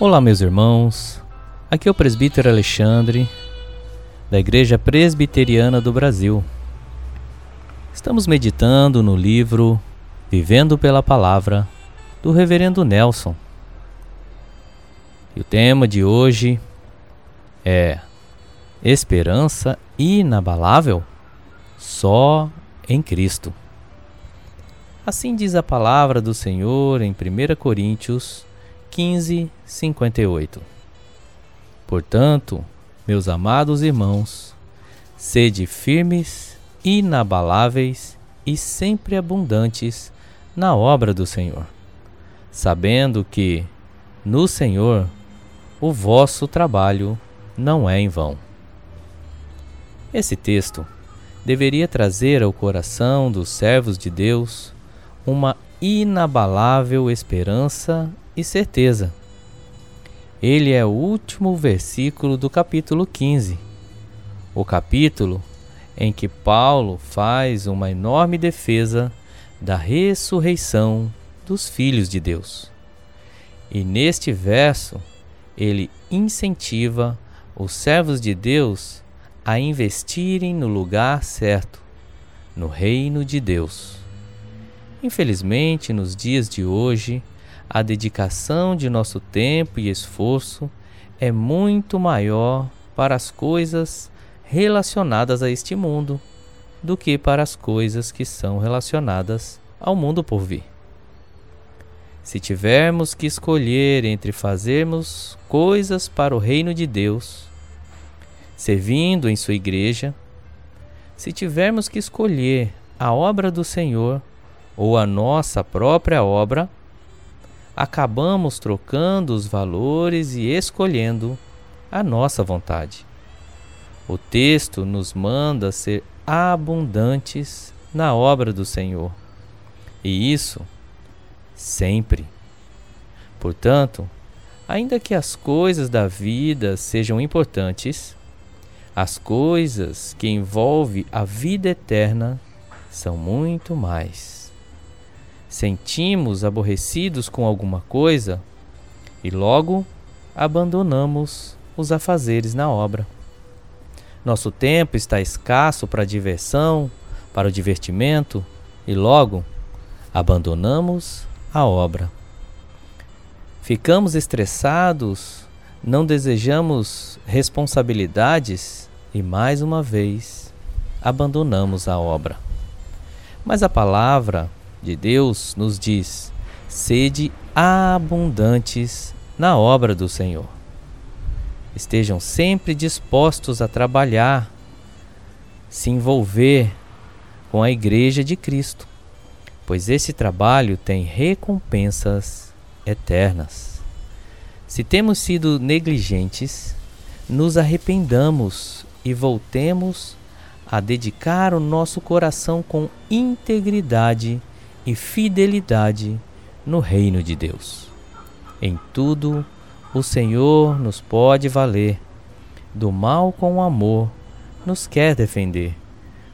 Olá, meus irmãos. Aqui é o presbítero Alexandre, da Igreja Presbiteriana do Brasil. Estamos meditando no livro Vivendo pela Palavra, do Reverendo Nelson. E o tema de hoje é Esperança inabalável só em Cristo. Assim diz a palavra do Senhor em 1 Coríntios 15, 58. Portanto, meus amados irmãos, sede firmes, inabaláveis e sempre abundantes na obra do Senhor, sabendo que, no Senhor, o vosso trabalho não é em vão. Esse texto deveria trazer ao coração dos servos de Deus uma inabalável esperança e certeza. Ele é o último versículo do capítulo 15, o capítulo em que Paulo faz uma enorme defesa da ressurreição dos filhos de Deus. E neste verso, ele incentiva os servos de Deus a investirem no lugar certo, no reino de Deus. Infelizmente, nos dias de hoje, a dedicação de nosso tempo e esforço é muito maior para as coisas relacionadas a este mundo do que para as coisas que são relacionadas ao mundo por vir. Se tivermos que escolher entre fazermos coisas para o reino de Deus, servindo em Sua igreja, se tivermos que escolher a obra do Senhor ou a nossa própria obra, acabamos trocando os valores e escolhendo a nossa vontade. O texto nos manda ser abundantes na obra do Senhor, e isso sempre. Portanto, ainda que as coisas da vida sejam importantes, as coisas que envolvem a vida eterna são muito mais sentimos aborrecidos com alguma coisa e logo abandonamos os afazeres na obra. Nosso tempo está escasso para a diversão, para o divertimento e logo abandonamos a obra. Ficamos estressados, não desejamos responsabilidades e mais uma vez abandonamos a obra. Mas a palavra de Deus nos diz: sede abundantes na obra do Senhor. Estejam sempre dispostos a trabalhar, se envolver com a Igreja de Cristo, pois esse trabalho tem recompensas eternas. Se temos sido negligentes, nos arrependamos e voltemos a dedicar o nosso coração com integridade e fidelidade no reino de Deus. Em tudo, o Senhor nos pode valer. Do mal com amor, nos quer defender.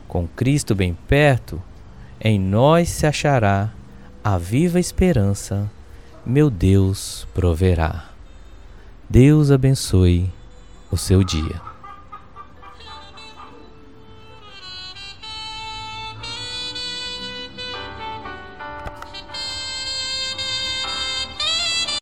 Com Cristo bem perto, em nós se achará a viva esperança, meu Deus proverá. Deus abençoe o seu dia.